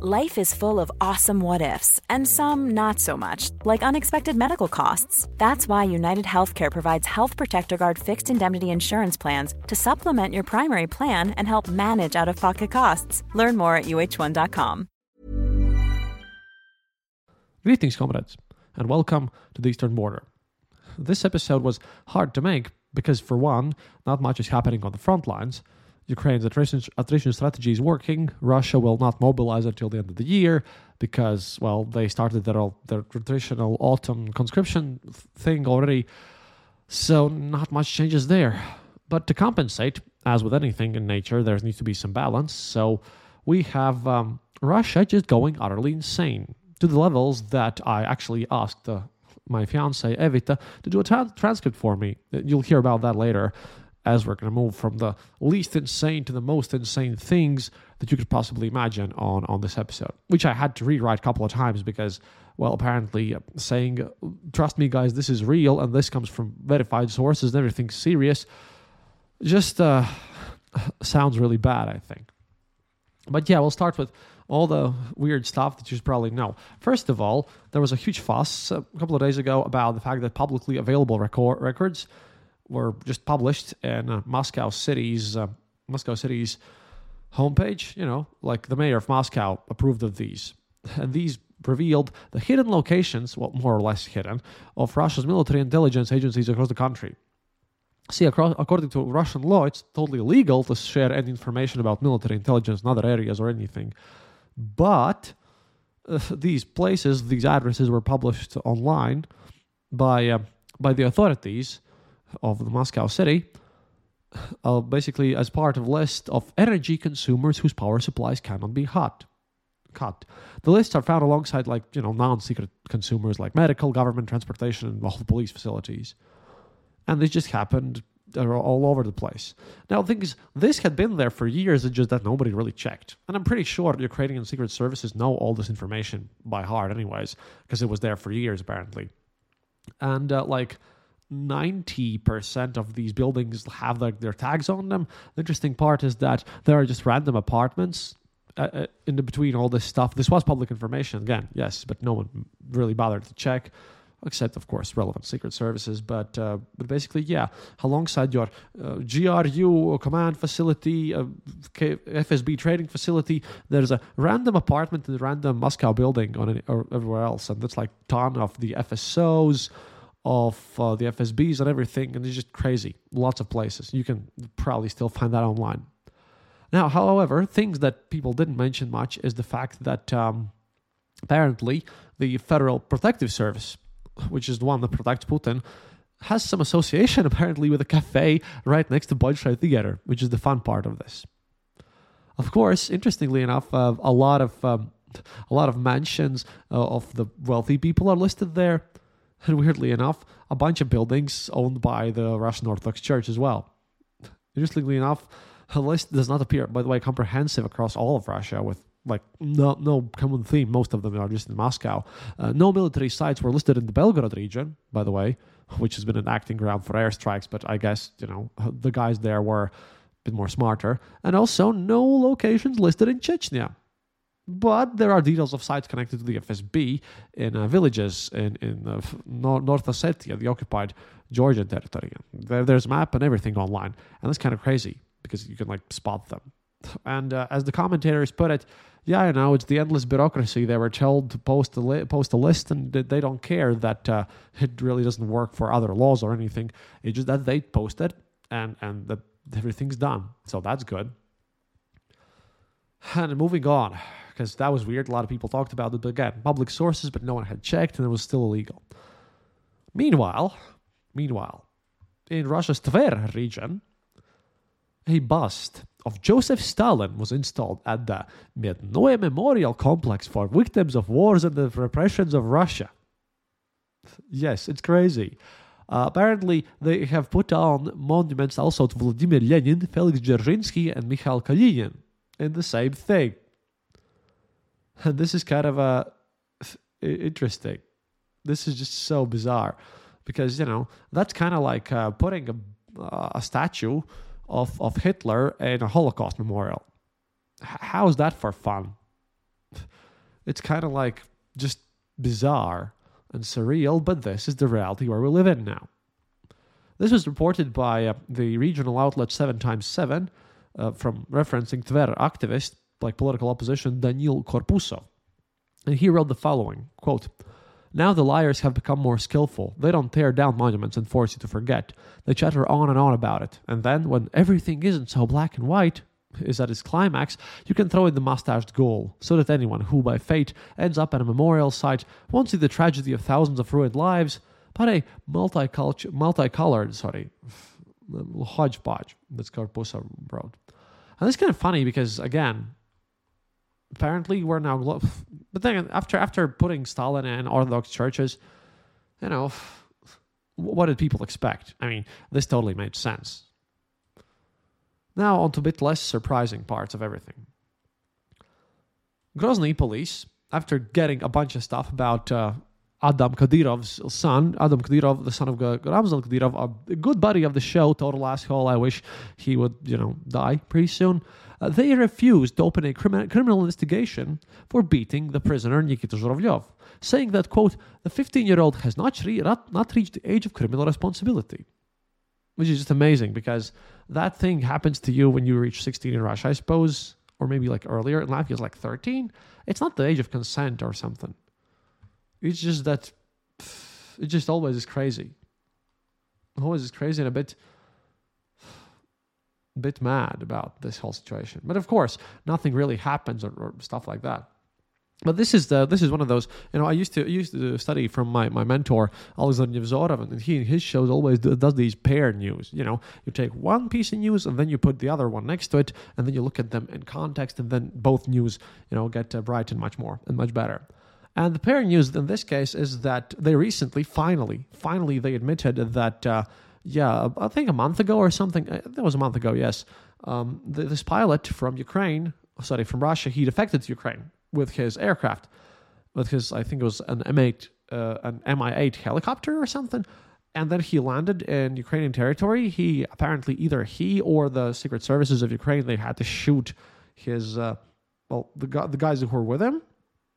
Life is full of awesome what ifs, and some not so much, like unexpected medical costs. That's why United Healthcare provides Health Protector Guard fixed indemnity insurance plans to supplement your primary plan and help manage out of pocket costs. Learn more at uh1.com. Greetings, comrades, and welcome to the Eastern Border. This episode was hard to make because, for one, not much is happening on the front lines. Ukraine's attrition, strategy is working. Russia will not mobilize until the end of the year because, well, they started their, their traditional autumn conscription thing already. So, not much changes there. But to compensate, as with anything in nature, there needs to be some balance. So, we have um, Russia just going utterly insane to the levels that I actually asked uh, my fiance Evita to do a tra- transcript for me. You'll hear about that later as we're going to move from the least insane to the most insane things that you could possibly imagine on on this episode which i had to rewrite a couple of times because well apparently uh, saying trust me guys this is real and this comes from verified sources and everything's serious just uh, sounds really bad i think but yeah we'll start with all the weird stuff that you should probably know. First of all, there was a huge fuss a couple of days ago about the fact that publicly available record- records were just published in uh, Moscow city's uh, Moscow city's homepage. You know, like the mayor of Moscow approved of these, and these revealed the hidden locations, well, more or less hidden, of Russia's military intelligence agencies across the country. See, across, according to Russian law, it's totally illegal to share any information about military intelligence in other areas or anything. But uh, these places, these addresses were published online by uh, by the authorities of the Moscow city, uh, basically as part of list of energy consumers whose power supplies cannot be hot, cut. The lists are found alongside like you know non-secret consumers like medical, government, transportation, and all the police facilities, and this just happened all over the place. Now, the thing is, this had been there for years, it's just that nobody really checked. And I'm pretty sure Ukrainian secret services know all this information by heart, anyways, because it was there for years, apparently. And, uh, like, 90% of these buildings have like their tags on them. The interesting part is that there are just random apartments uh, uh, in between all this stuff. This was public information again, yes, but no one really bothered to check, except of course relevant secret services. But uh, but basically, yeah, alongside your uh, GRU command facility, uh, FSB trading facility, there's a random apartment in a random Moscow building on or everywhere else, and that's like ton of the FSOs of uh, the FSBs and everything, and it's just crazy. Lots of places. You can probably still find that online. Now, however, things that people didn't mention much is the fact that um, apparently the Federal Protective Service, which is the one that protects Putin, has some association apparently with a cafe right next to Bolshoi Theater, which is the fun part of this. Of course, interestingly enough, uh, a lot of um, a lot of mansions uh, of the wealthy people are listed there and weirdly enough, a bunch of buildings owned by the Russian Orthodox Church as well. Interestingly enough, the list does not appear, by the way, comprehensive across all of Russia with like no no common theme. Most of them are just in Moscow. Uh, no military sites were listed in the Belgorod region, by the way, which has been an acting ground for airstrikes. But I guess you know the guys there were a bit more smarter. And also no locations listed in Chechnya, but there are details of sites connected to the FSB in uh, villages in, in uh, North Ossetia, the occupied Georgian territory. There, there's a map and everything online. And that's kind of crazy because you can like spot them. And uh, as the commentators put it, yeah, I know it's the endless bureaucracy. They were told to post a li- post a list, and they don't care that uh, it really doesn't work for other laws or anything. It's just that they post it, and and that everything's done. So that's good. And moving on, because that was weird. A lot of people talked about it, but again, public sources, but no one had checked, and it was still illegal. Meanwhile, meanwhile, in Russia's Tver region, a bust of Joseph Stalin was installed at the Mednoye Memorial Complex for victims of wars and the repressions of Russia. Yes, it's crazy. Uh, apparently, they have put on monuments also to Vladimir Lenin, Felix Dzerzhinsky, and Mikhail Kalinin in the same thing. This is kind of a interesting. This is just so bizarre because you know that's kind of like uh, putting a, uh, a statue of of Hitler in a Holocaust memorial. H- how's that for fun? It's kind of like just bizarre and surreal, but this is the reality where we live in now. This was reported by uh, the regional outlet 7 times 7 uh, from referencing Tver activist like political opposition Daniil Korpusov. And he wrote the following quote, Now the liars have become more skillful. They don't tear down monuments and force you to forget. They chatter on and on about it. And then, when everything isn't so black and white, is at its climax, you can throw in the mustached ghoul, so that anyone who by fate ends up at a memorial site won't see the tragedy of thousands of ruined lives, but a multicultural, multicolored, sorry, hodgepodge that Korpusov wrote. And it's kind of funny because, again, apparently we're now, glo- but then after after putting Stalin in Orthodox churches, you know, what did people expect? I mean, this totally made sense. Now, on to a bit less surprising parts of everything. Grozny police, after getting a bunch of stuff about uh, Adam Kadyrov's son, Adam Kadyrov, the son of Ramzan Kadyrov, a good buddy of the show, total asshole. I wish he would, you know, die pretty soon. Uh, they refused to open a crimi- criminal investigation for beating the prisoner Nikita Zhuravlyov, saying that, quote, the 15 year old has not, re- not, reached the age of criminal responsibility which is just amazing because that thing happens to you when you reach 16 in Russia, I suppose, or maybe like earlier in life, it's like 13. It's not the age of consent or something. It's just that it just always is crazy. Always is crazy and a bit, bit mad about this whole situation. But of course, nothing really happens or, or stuff like that. But this is the this is one of those you know I used to I used to study from my, my mentor Alexander Nevzorov and he in his shows always do, does these pair news you know you take one piece of news and then you put the other one next to it and then you look at them in context and then both news you know get uh, brightened much more and much better and the pair news in this case is that they recently finally finally they admitted that uh, yeah I think a month ago or something uh, that was a month ago yes um, th- this pilot from Ukraine sorry from Russia he defected to Ukraine with his aircraft, with his I think it was an M8, uh, an Mi-8 helicopter or something, and then he landed in Ukrainian territory. He apparently either he or the secret services of Ukraine they had to shoot his uh, well the the guys who were with him,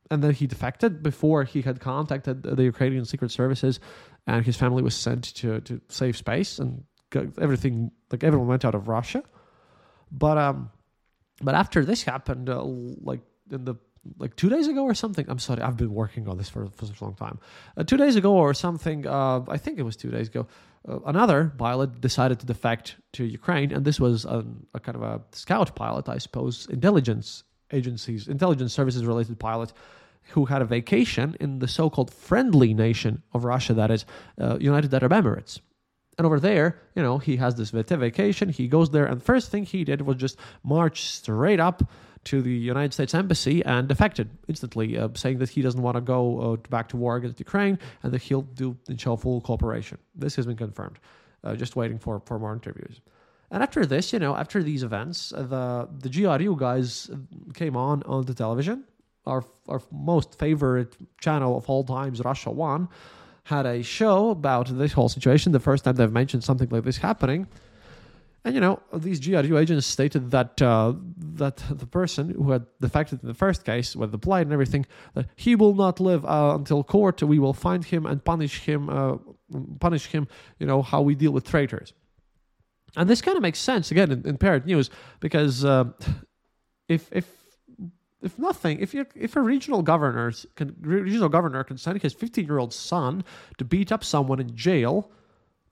and then he defected before he had contacted the Ukrainian secret services, and his family was sent to to save space and everything like everyone went out of Russia, but um, but after this happened, uh, like in the like two days ago or something. I'm sorry, I've been working on this for, for such a long time. Uh, two days ago or something, uh, I think it was two days ago, uh, another pilot decided to defect to Ukraine, and this was a kind of a scout pilot, I suppose, intelligence agencies, intelligence services related pilot. Who had a vacation in the so called friendly nation of Russia, that is, uh, United Arab Emirates. And over there, you know, he has this vacation. He goes there, and first thing he did was just march straight up to the United States Embassy and defected instantly, uh, saying that he doesn't want to go uh, back to war against Ukraine and that he'll do show full cooperation. This has been confirmed. Uh, just waiting for, for more interviews. And after this, you know, after these events, the the GRU guys came on on the television. Our our most favorite channel of all times, Russia One, had a show about this whole situation. The first time they've mentioned something like this happening. And you know, these GRU agents stated that uh, that the person who had defected in the first case with the plight and everything, that he will not live uh, until court. We will find him and punish him, uh, punish him. You know how we deal with traitors. And this kind of makes sense again in, in Parrot News because uh, if if if nothing, if you if a regional governor can regional governor can send his 15 year old son to beat up someone in jail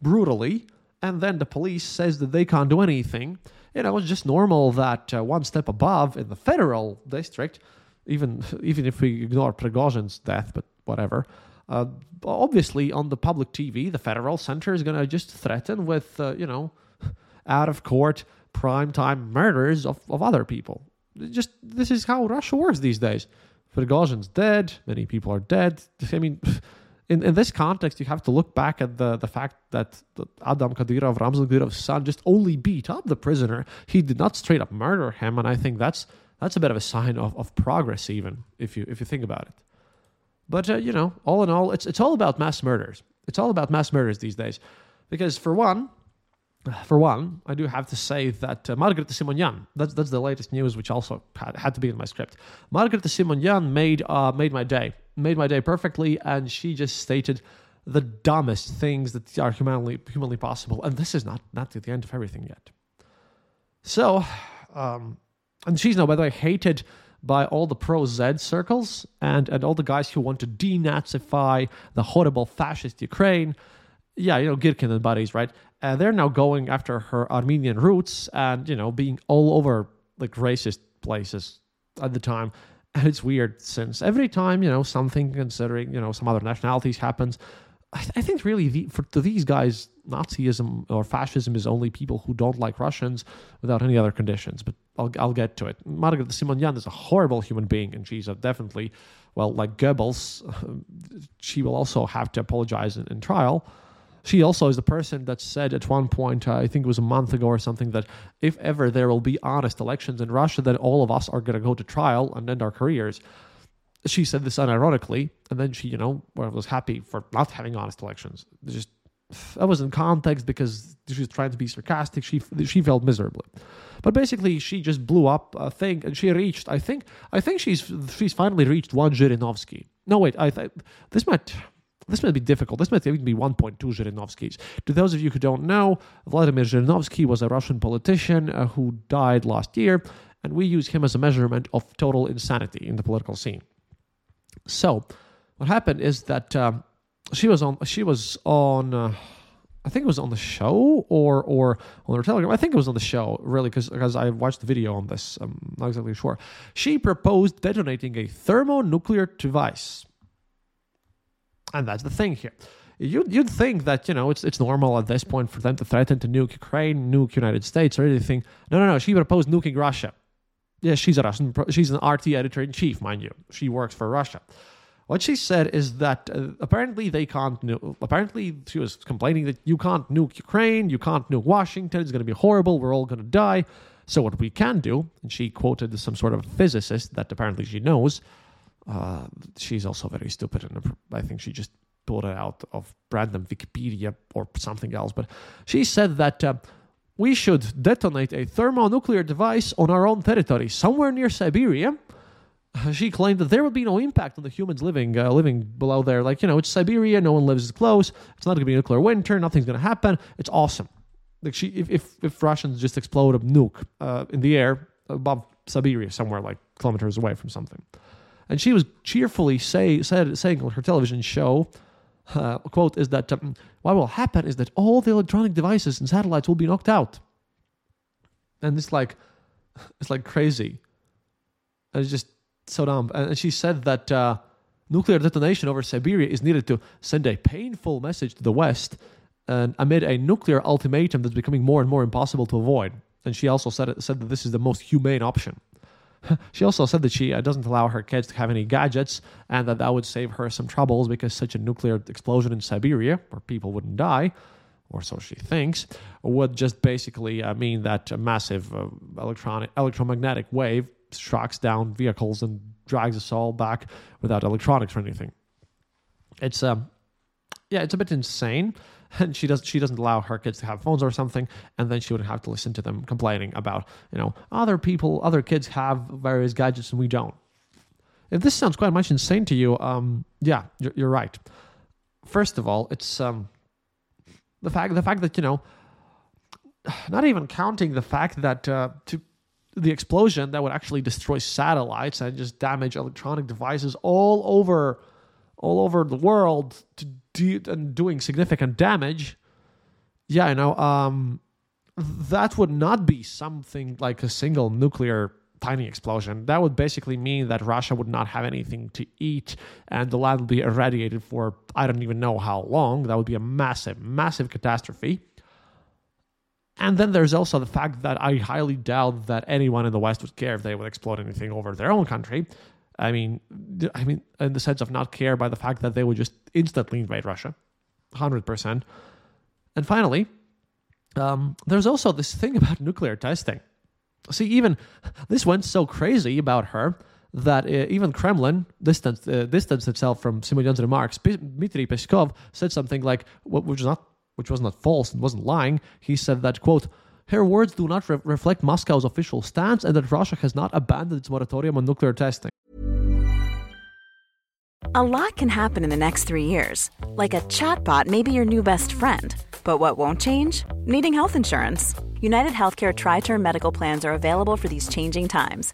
brutally and then the police says that they can't do anything. You know, it's just normal that uh, one step above in the federal district, even even if we ignore Prigozhin's death, but whatever. Uh, obviously, on the public TV, the federal center is going to just threaten with, uh, you know, out of court primetime murders of, of other people. Just this is how Russia works these days. Prigozhin's dead. Many people are dead. I mean, in, in this context, you have to look back at the, the fact that Adam Kadyrov, Ramzan Kadyrov's son, just only beat up the prisoner. He did not straight up murder him, and I think that's that's a bit of a sign of, of progress, even if you if you think about it. But uh, you know, all in all, it's it's all about mass murders. It's all about mass murders these days, because for one, for one, I do have to say that uh, Margarita Simonyan, that's that's the latest news, which also had, had to be in my script. Margaret Simonyan made uh, made my day, made my day perfectly, and she just stated the dumbest things that are humanly humanly possible. And this is not not the end of everything yet. So, um, and she's now, by the way, hated by all the pro Z circles and, and all the guys who want to denazify the horrible fascist Ukraine. Yeah, you know, Girkin and buddies, right? And they're now going after her Armenian roots and, you know, being all over like racist places at the time. And it's weird since every time, you know, something considering, you know, some other nationalities happens, I, I think really the, for these guys, Nazism or fascism is only people who don't like Russians without any other conditions. But I'll, I'll get to it. Margaret Simonyan is a horrible human being, and she's definitely, well, like Goebbels, she will also have to apologize in, in trial. She also is the person that said at one point, uh, I think it was a month ago or something, that if ever there will be honest elections in Russia, then all of us are going to go to trial and end our careers she said this unironically, and then she, you know, was happy for not having honest elections. Just that was in context because she was trying to be sarcastic. She she felt miserably, but basically she just blew up a thing, and she reached. I think I think she's she's finally reached one Zhirinovsky. No, wait, I th- this might. This might be difficult. This might even be 1.2 Zhirinovskys. To those of you who don't know, Vladimir Zhirinovsky was a Russian politician uh, who died last year, and we use him as a measurement of total insanity in the political scene. So, what happened is that um, she was on. She was on. Uh, I think it was on the show or or on her telegram. I think it was on the show, really, because because I watched the video on this. I'm not exactly sure. She proposed detonating a thermonuclear device, and that's the thing here. You'd, you'd think that you know it's it's normal at this point for them to threaten to nuke Ukraine, nuke United States, or anything. No, no, no. She proposed nuking Russia. Yeah, she's a Russian. She's an RT editor in chief, mind you. She works for Russia. What she said is that uh, apparently they can't. Nu- apparently, she was complaining that you can't nuke Ukraine, you can't nuke Washington. It's going to be horrible. We're all going to die. So what we can do, and she quoted some sort of physicist that apparently she knows. Uh, she's also very stupid, and I think she just pulled it out of random Wikipedia or something else. But she said that. Uh, we should detonate a thermonuclear device on our own territory, somewhere near Siberia. She claimed that there would be no impact on the humans living uh, living below there. Like you know, it's Siberia. No one lives close. It's not going to be a nuclear winter. Nothing's going to happen. It's awesome. Like she, if if, if Russians just explode a nuke uh, in the air above Siberia, somewhere like kilometers away from something, and she was cheerfully say said saying on her television show uh, quote is that um, what will happen is that all the electronic devices and satellites will be knocked out. And it's like, it's like crazy. And it's just so dumb. And she said that uh, nuclear detonation over Siberia is needed to send a painful message to the West and amid a nuclear ultimatum that's becoming more and more impossible to avoid. And she also said, said that this is the most humane option. she also said that she uh, doesn't allow her kids to have any gadgets and that that would save her some troubles because such a nuclear explosion in Siberia, where people wouldn't die, or so she thinks, would just basically uh, mean that a massive uh, electronic electromagnetic wave shocks down vehicles and drags us all back without electronics or anything. It's um, yeah, it's a bit insane and she does she doesn't allow her kids to have phones or something and then she wouldn't have to listen to them complaining about you know other people other kids have various gadgets and we don't. If this sounds quite much insane to you um yeah you're, you're right. First of all it's um the fact the fact that you know not even counting the fact that uh, to the explosion that would actually destroy satellites and just damage electronic devices all over all over the world to do, and doing significant damage, yeah, you know, um, that would not be something like a single nuclear tiny explosion. That would basically mean that Russia would not have anything to eat and the land would be irradiated for I don't even know how long. That would be a massive, massive catastrophe. And then there's also the fact that I highly doubt that anyone in the West would care if they would explode anything over their own country. I mean, I mean, in the sense of not care by the fact that they would just instantly invade Russia, hundred percent. And finally, um, there's also this thing about nuclear testing. See, even this went so crazy about her that uh, even Kremlin distanced, uh, distanced itself from Simonyan's remarks. P- Dmitry Peskov said something like, which was not, which was not false and wasn't lying. He said that quote. Her words do not re- reflect Moscow's official stance and that Russia has not abandoned its moratorium on nuclear testing. A lot can happen in the next three years. Like a chatbot may be your new best friend. But what won't change? Needing health insurance. United Healthcare Tri Term Medical Plans are available for these changing times.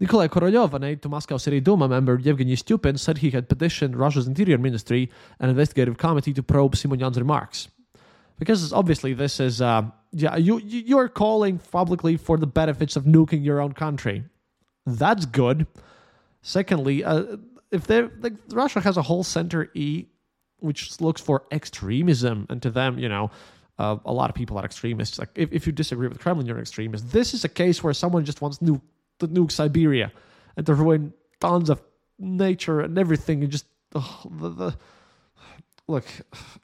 Nikolai Korolev, an aide to Moscow City Duma member Yevgeny Stupin, said he had petitioned Russia's Interior Ministry and investigative committee to probe Simonyan's remarks. Because obviously this is, uh, yeah, you, you're calling publicly for the benefits of nuking your own country. That's good. Secondly, uh, if there, like, Russia has a whole center E, which looks for extremism, and to them, you know, uh, a lot of people are extremists. Like, if, if you disagree with Kremlin, you're an extremist. This is a case where someone just wants nuke to nuke Siberia and to ruin tons of nature and everything. And just the, the look,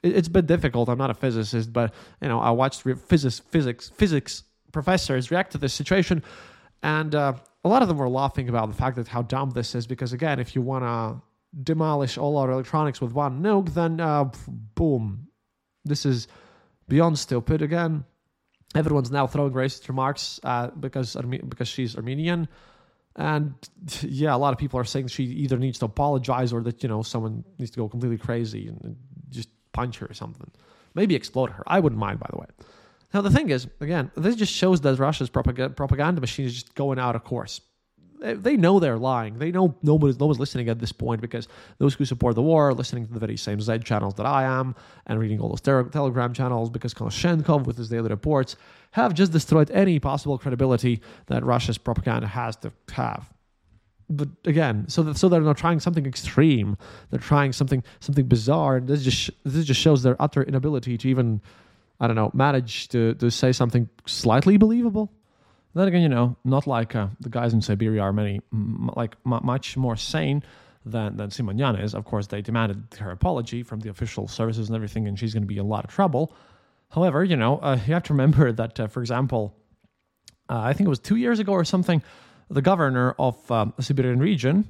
it, it's been difficult. I'm not a physicist, but you know, I watched re- physics physics physics professors react to this situation, and uh, a lot of them were laughing about the fact that how dumb this is. Because again, if you want to demolish all our electronics with one nuke, then uh, boom, this is beyond stupid. Again, everyone's now throwing racist remarks uh, because because she's Armenian, and yeah, a lot of people are saying she either needs to apologize or that you know someone needs to go completely crazy and, and just punch her or something, maybe explode her. I wouldn't mind, by the way. Now the thing is, again, this just shows that Russia's propaganda, propaganda machine is just going out of course they know they're lying. They know nobody's, no one's listening at this point because those who support the war are listening to the very same Z channels that I am and reading all those ter- Telegram channels because Konashenkov with his daily reports have just destroyed any possible credibility that Russia's propaganda has to have. But again, so that, so they're not trying something extreme. They're trying something something bizarre. This just this just shows their utter inability to even I don't know manage to to say something slightly believable. Then again, you know, not like uh, the guys in Siberia are many, m- like m- much more sane than than Simonyan is. Of course, they demanded her apology from the official services and everything, and she's going to be in a lot of trouble. However, you know, uh, you have to remember that, uh, for example, uh, I think it was two years ago or something, the governor of the Siberian region,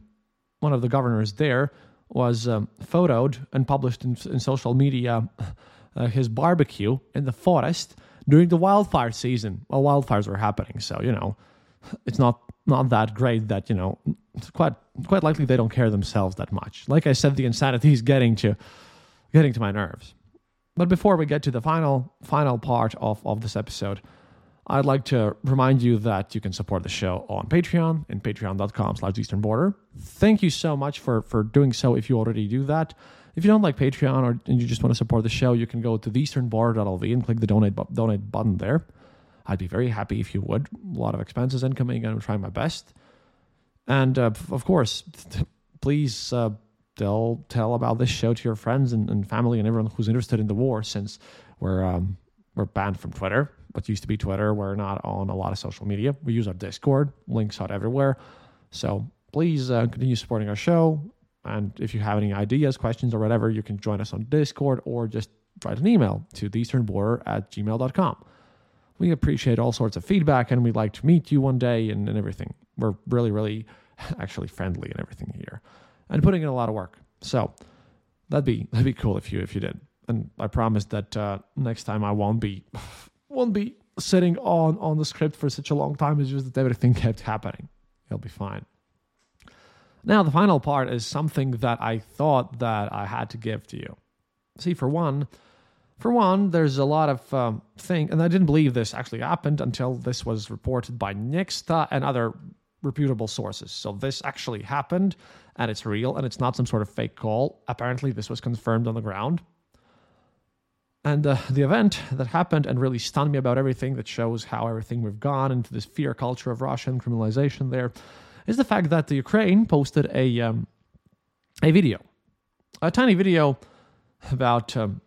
one of the governors there, was um, photoed and published in, in social media uh, his barbecue in the forest during the wildfire season. Well, wildfires were happening, so you know, it's not not that great that you know, it's quite quite likely they don't care themselves that much. Like I said, the insanity is getting to getting to my nerves. But before we get to the final final part of of this episode. I'd like to remind you that you can support the show on Patreon and patreon.com slash eastern border. Thank you so much for, for doing so if you already do that. If you don't like Patreon or and you just want to support the show, you can go to theeasternborder.lv and click the donate bu- donate button there. I'd be very happy if you would. A lot of expenses incoming, and I'm trying my best. And uh, of course, please uh, tell tell about this show to your friends and, and, family and everyone who's interested in the war, since we're um, we're banned from Twitter. What used to be Twitter, we're not on a lot of social media. We use our Discord, links out everywhere. So please uh, continue supporting our show And if you have any ideas, questions, or whatever, you can join us on Discord or just write an email to theeasternborder at gmail.com. We appreciate all sorts of feedback and we'd like to meet you one day and, and everything. We're really, really actually friendly and everything here and putting in a lot of work. So that'd be that'd be cool if you if you did. And I promise that uh, next time I won't be won't be sitting on on the script for such a long time. It's just that everything kept happening. It'll be fine. Now the final part is something that I thought that I had to give to you. See, for one, for one, there's a lot of um, thing, and I didn't believe this actually happened until this was reported by Nexta and other reputable sources. So this actually happened, and it's real, and it's not some sort of fake call. Apparently, this was confirmed on the ground. And uh, the event that happened and really stunned me about everything that shows how everything we've gone into this fear culture of Russian criminalization there is the fact that the Ukraine posted a um, a video, a tiny video about um,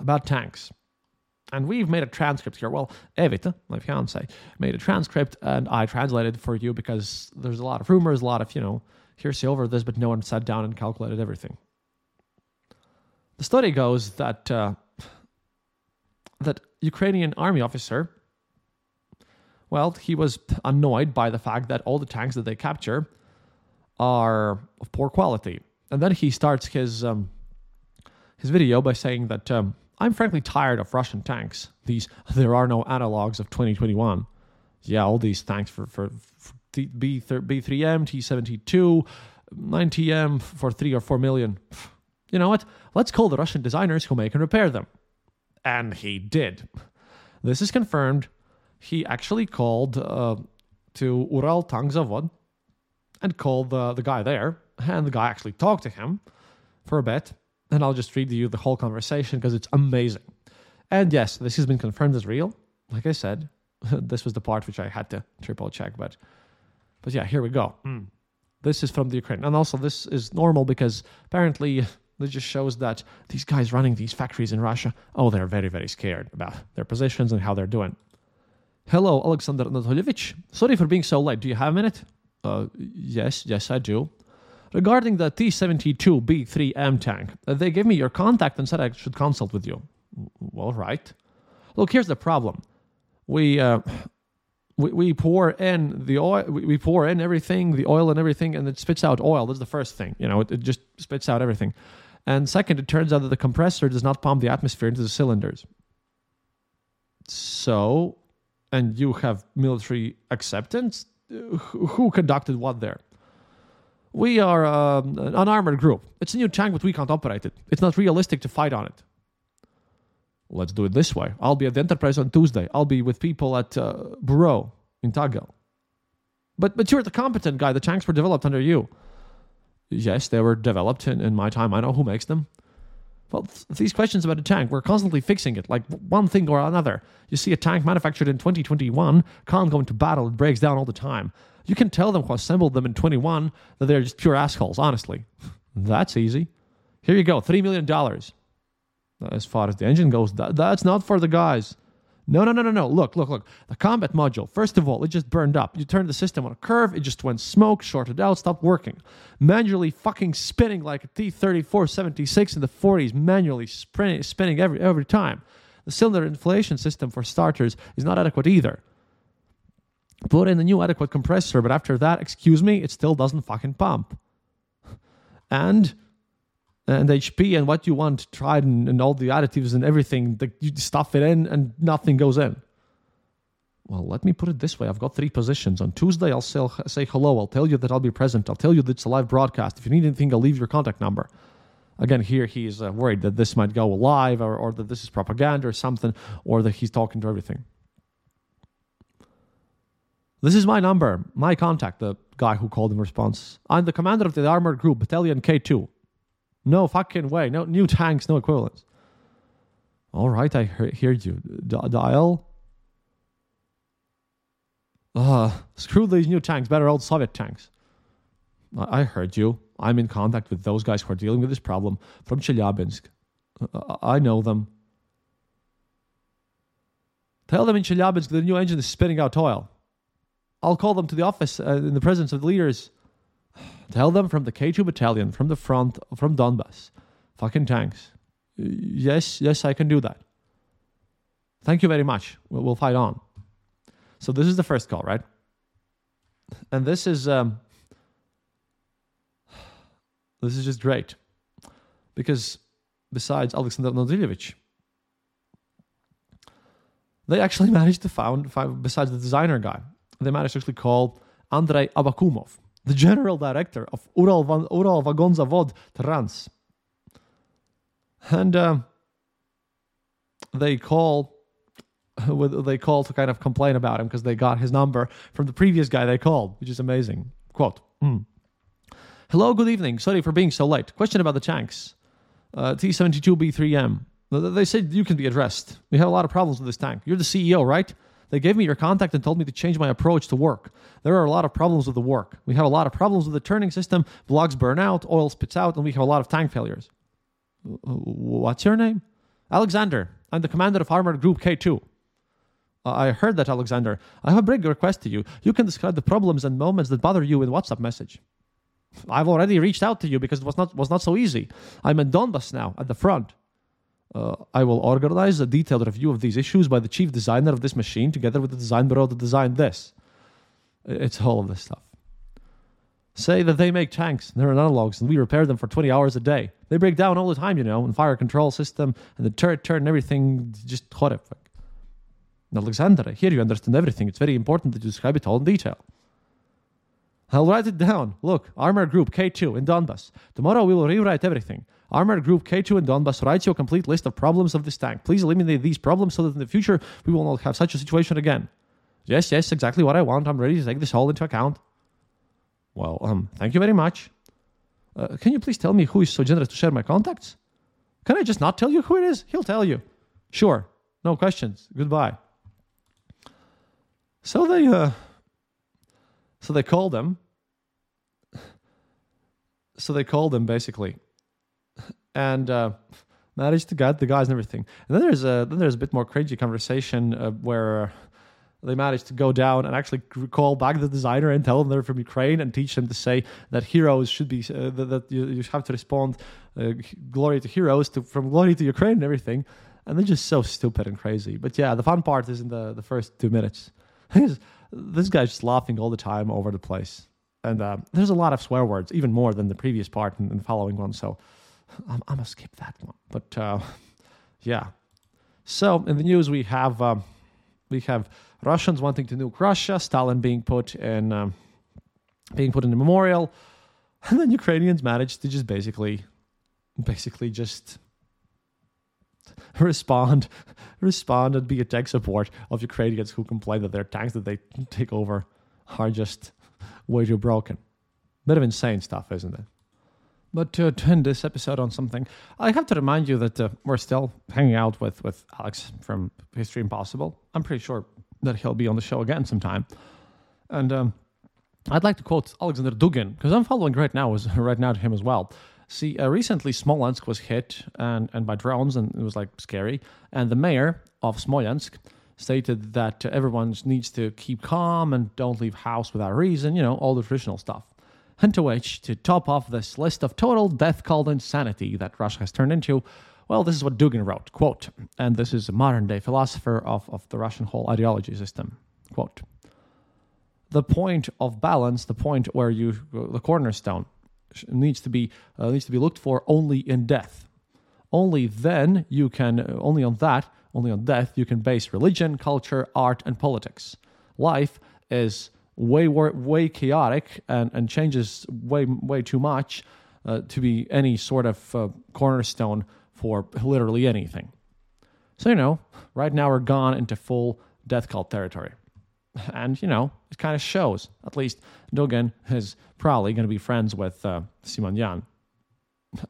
about tanks. And we've made a transcript here. Well, Evita, my fiance, made a transcript and I translated for you because there's a lot of rumors, a lot of, you know, hearsay over this, but no one sat down and calculated everything. The story goes that uh, that Ukrainian army officer, well, he was annoyed by the fact that all the tanks that they capture are of poor quality, and then he starts his um, his video by saying that um, I'm frankly tired of Russian tanks. These there are no analogs of 2021. Yeah, all these tanks for for, for B B3M, T72, 9TM for three or four million. You know what? Let's call the Russian designers who make and repair them. And he did. This is confirmed. He actually called uh, to Ural Tank Zavod and called the, the guy there. And the guy actually talked to him for a bit and I'll just read you the whole conversation because it's amazing. And yes, this has been confirmed as real. Like I said, this was the part which I had to triple check, but but yeah, here we go. Mm. This is from the Ukraine, and also this is normal because apparently this just shows that these guys running these factories in Russia, oh, they're very very scared about their positions and how they're doing. Hello, Alexander Anatolyevich. Sorry for being so late. Do you have a minute? Uh, yes, yes, I do. Regarding the T72B3M tank, uh, they gave me your contact and said I should consult with you. Well, right. Look, here's the problem. We, uh, we, we pour in the oil, we, we pour in everything, the oil and everything, and it spits out oil. That's the first thing. You know, it, it just spits out everything. And second, it turns out that the compressor does not pump the atmosphere into the cylinders. So, and you have military acceptance? Who conducted what there? We are um, an unarmored group. It's a new tank, but we can't operate it. It's not realistic to fight on it. Let's do it this way. I'll be at the Enterprise on Tuesday. I'll be with people at uh, Bureau in Tagil. But, but you're the competent guy. The tanks were developed under you. Yes, they were developed in, in my time. I know who makes them. Well, th- these questions about a tank, we're constantly fixing it, like one thing or another. You see a tank manufactured in 2021 can't go into battle, it breaks down all the time. You can tell them who assembled them in 21 that they're just pure assholes, honestly. That's easy. Here you go, $3 million. As far as the engine goes, that, that's not for the guys. No, no, no, no, no. Look, look, look. The combat module, first of all, it just burned up. You turned the system on a curve, it just went smoke, shorted out, stopped working. Manually fucking spinning like a T 3476 in the 40s, manually spinning, spinning every, every time. The cylinder inflation system, for starters, is not adequate either put in a new adequate compressor, but after that, excuse me, it still doesn't fucking pump. And and HP and what you want tried and, all the additives and everything, the, you stuff it in and nothing goes in. Well, let me put it this way. I've got three positions. On Tuesday, I'll say, say hello. I'll tell you that I'll be present. I'll tell you that it's a live broadcast. If you need anything, I'll leave your contact number. Again, here he's uh, worried that this might go live or, or that this is propaganda or something, or that he's talking to everything. This is my number, my contact, the guy who called in response. I'm the commander of the armored group, Battalion K2. No fucking way. No new tanks, no equivalents. All right, I hear you. D- dial. Uh, screw these new tanks, better old Soviet tanks. I, I heard you. I'm in contact with those guys who are dealing with this problem from Chelyabinsk. Uh, I know them. Tell them in Chelyabinsk the new engine is spitting out oil. I'll call them to the office uh, in the presence of the leaders. Tell them from the K2 battalion, from the front, from Donbass. Fucking tanks. Yes, yes, I can do that. Thank you very much. We'll, we'll fight on. So this is the first call, right? And this is um, this is just great because besides Alexander Nadrilevich, they actually managed to found, find besides the designer guy, they managed to actually call Andrei Abakumov, the general director of Ural, Ural Vagon Zavod Trans. And uh, they call they call to kind of complain about him because they got his number from the previous guy they called, which is amazing. Quote mm. Hello, good evening. Sorry for being so late. Question about the tanks. Uh, T72B3M. They said you can be addressed. We have a lot of problems with this tank. You're the CEO, right? They gave me your contact and told me to change my approach to work. There are a lot of problems with the work. We have a lot of problems with the turning system. Blocks burn out, oil spits out, and we have a lot of tank failures. What's your name? Alexander. I'm the commander of Armored Group K2. Uh, I heard that, Alexander. I have a big request to you. You can describe the problems and moments that bother you in WhatsApp message. I've already reached out to you because it was not was not so easy. I'm in Donbass now, at the front. Uh, I will organize a detailed review of these issues by the chief designer of this machine, together with the design bureau that designed this. It's all of this stuff. Say that they make tanks, they're analogs, and we repair them for 20 hours a day. They break down all the time, you know, and fire control system and the turret turn and everything just horrific. Alexander, here you understand everything. It's very important that you describe it all in detail. I'll write it down. Look, Armor Group K2 in Donbass. Tomorrow we will rewrite everything. Armored Group K2 and Donbass writes you a complete list of problems of this tank. Please eliminate these problems so that in the future we will not have such a situation again. Yes, yes, exactly what I want. I'm ready to take this all into account. Well, um, thank you very much. Uh, can you please tell me who is so generous to share my contacts? Can I just not tell you who it is? He'll tell you. Sure. No questions. Goodbye. So they uh so they called him. So they called him basically, and uh, managed to get the guys and everything. And then there's a then there's a bit more crazy conversation uh, where they managed to go down and actually call back the designer and tell them they're from Ukraine and teach them to say that heroes should be uh, that, that you, you, have to respond uh, glory to heroes to from glory to Ukraine and everything. And they're just so stupid and crazy. But yeah, the fun part is in the the first two minutes. this guy's just laughing all the time over the place. And uh, there's a lot of swear words, even more than the previous part and, the following one. So I'm, I'm to skip that one. But uh, yeah. So in the news, we have um, we have Russians wanting to nuke Russia, Stalin being put in um, being put in a memorial, and then Ukrainians managed to just basically basically just respond, respond and be a tech support of Ukrainians who complain that their tanks that they take over are just way too broken. Bit of insane stuff, isn't it? But to, end this episode on something, I have to remind you that uh, we're still hanging out with, with Alex from History Impossible. I'm pretty sure that he'll be on the show again sometime. And um, I'd like to quote Alexander Dugin because I'm following right now is right now to him as well. See, uh, recently Smolensk was hit and, and by drones, and it was like scary. And the mayor of Smolensk stated that uh, everyone needs to keep calm and don't leave house without reason. You know, all the traditional stuff. Which, to top off this list of total death called insanity that Russia has turned into, well, this is what Dugin wrote. Quote, and this is a modern day philosopher of, of the Russian whole ideology system. Quote, the point of balance, the point where you, the cornerstone, needs to be uh, needs to be looked for only in death. Only then you can uh, only on that only on death you can base religion, culture, art, and politics. Life is way way chaotic and, and changes way way too much uh, to be any sort of uh, cornerstone for literally anything. So you know, right now we're gone into full death cult territory. And, you know, it kind of shows. At least Dugin is probably going to be friends with uh, Simonyan.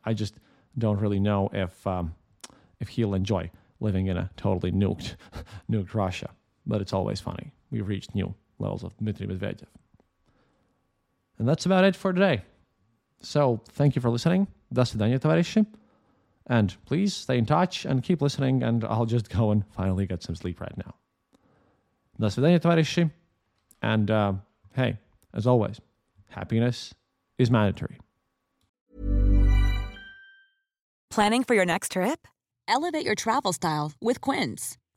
I just don't really know if um, if he'll enjoy living in a totally nuked nuked Russia. But it's always funny. We've reached new levels of Dmitry Medvedev. And that's about it for today. So thank you for listening. До свидания, товарищи. And please stay in touch and keep listening, and I'll just go and finally get some sleep right now. До свидания, товарищи. And uh, hey, as always, happiness is mandatory. Planning for your next trip? Elevate your travel style with Quince.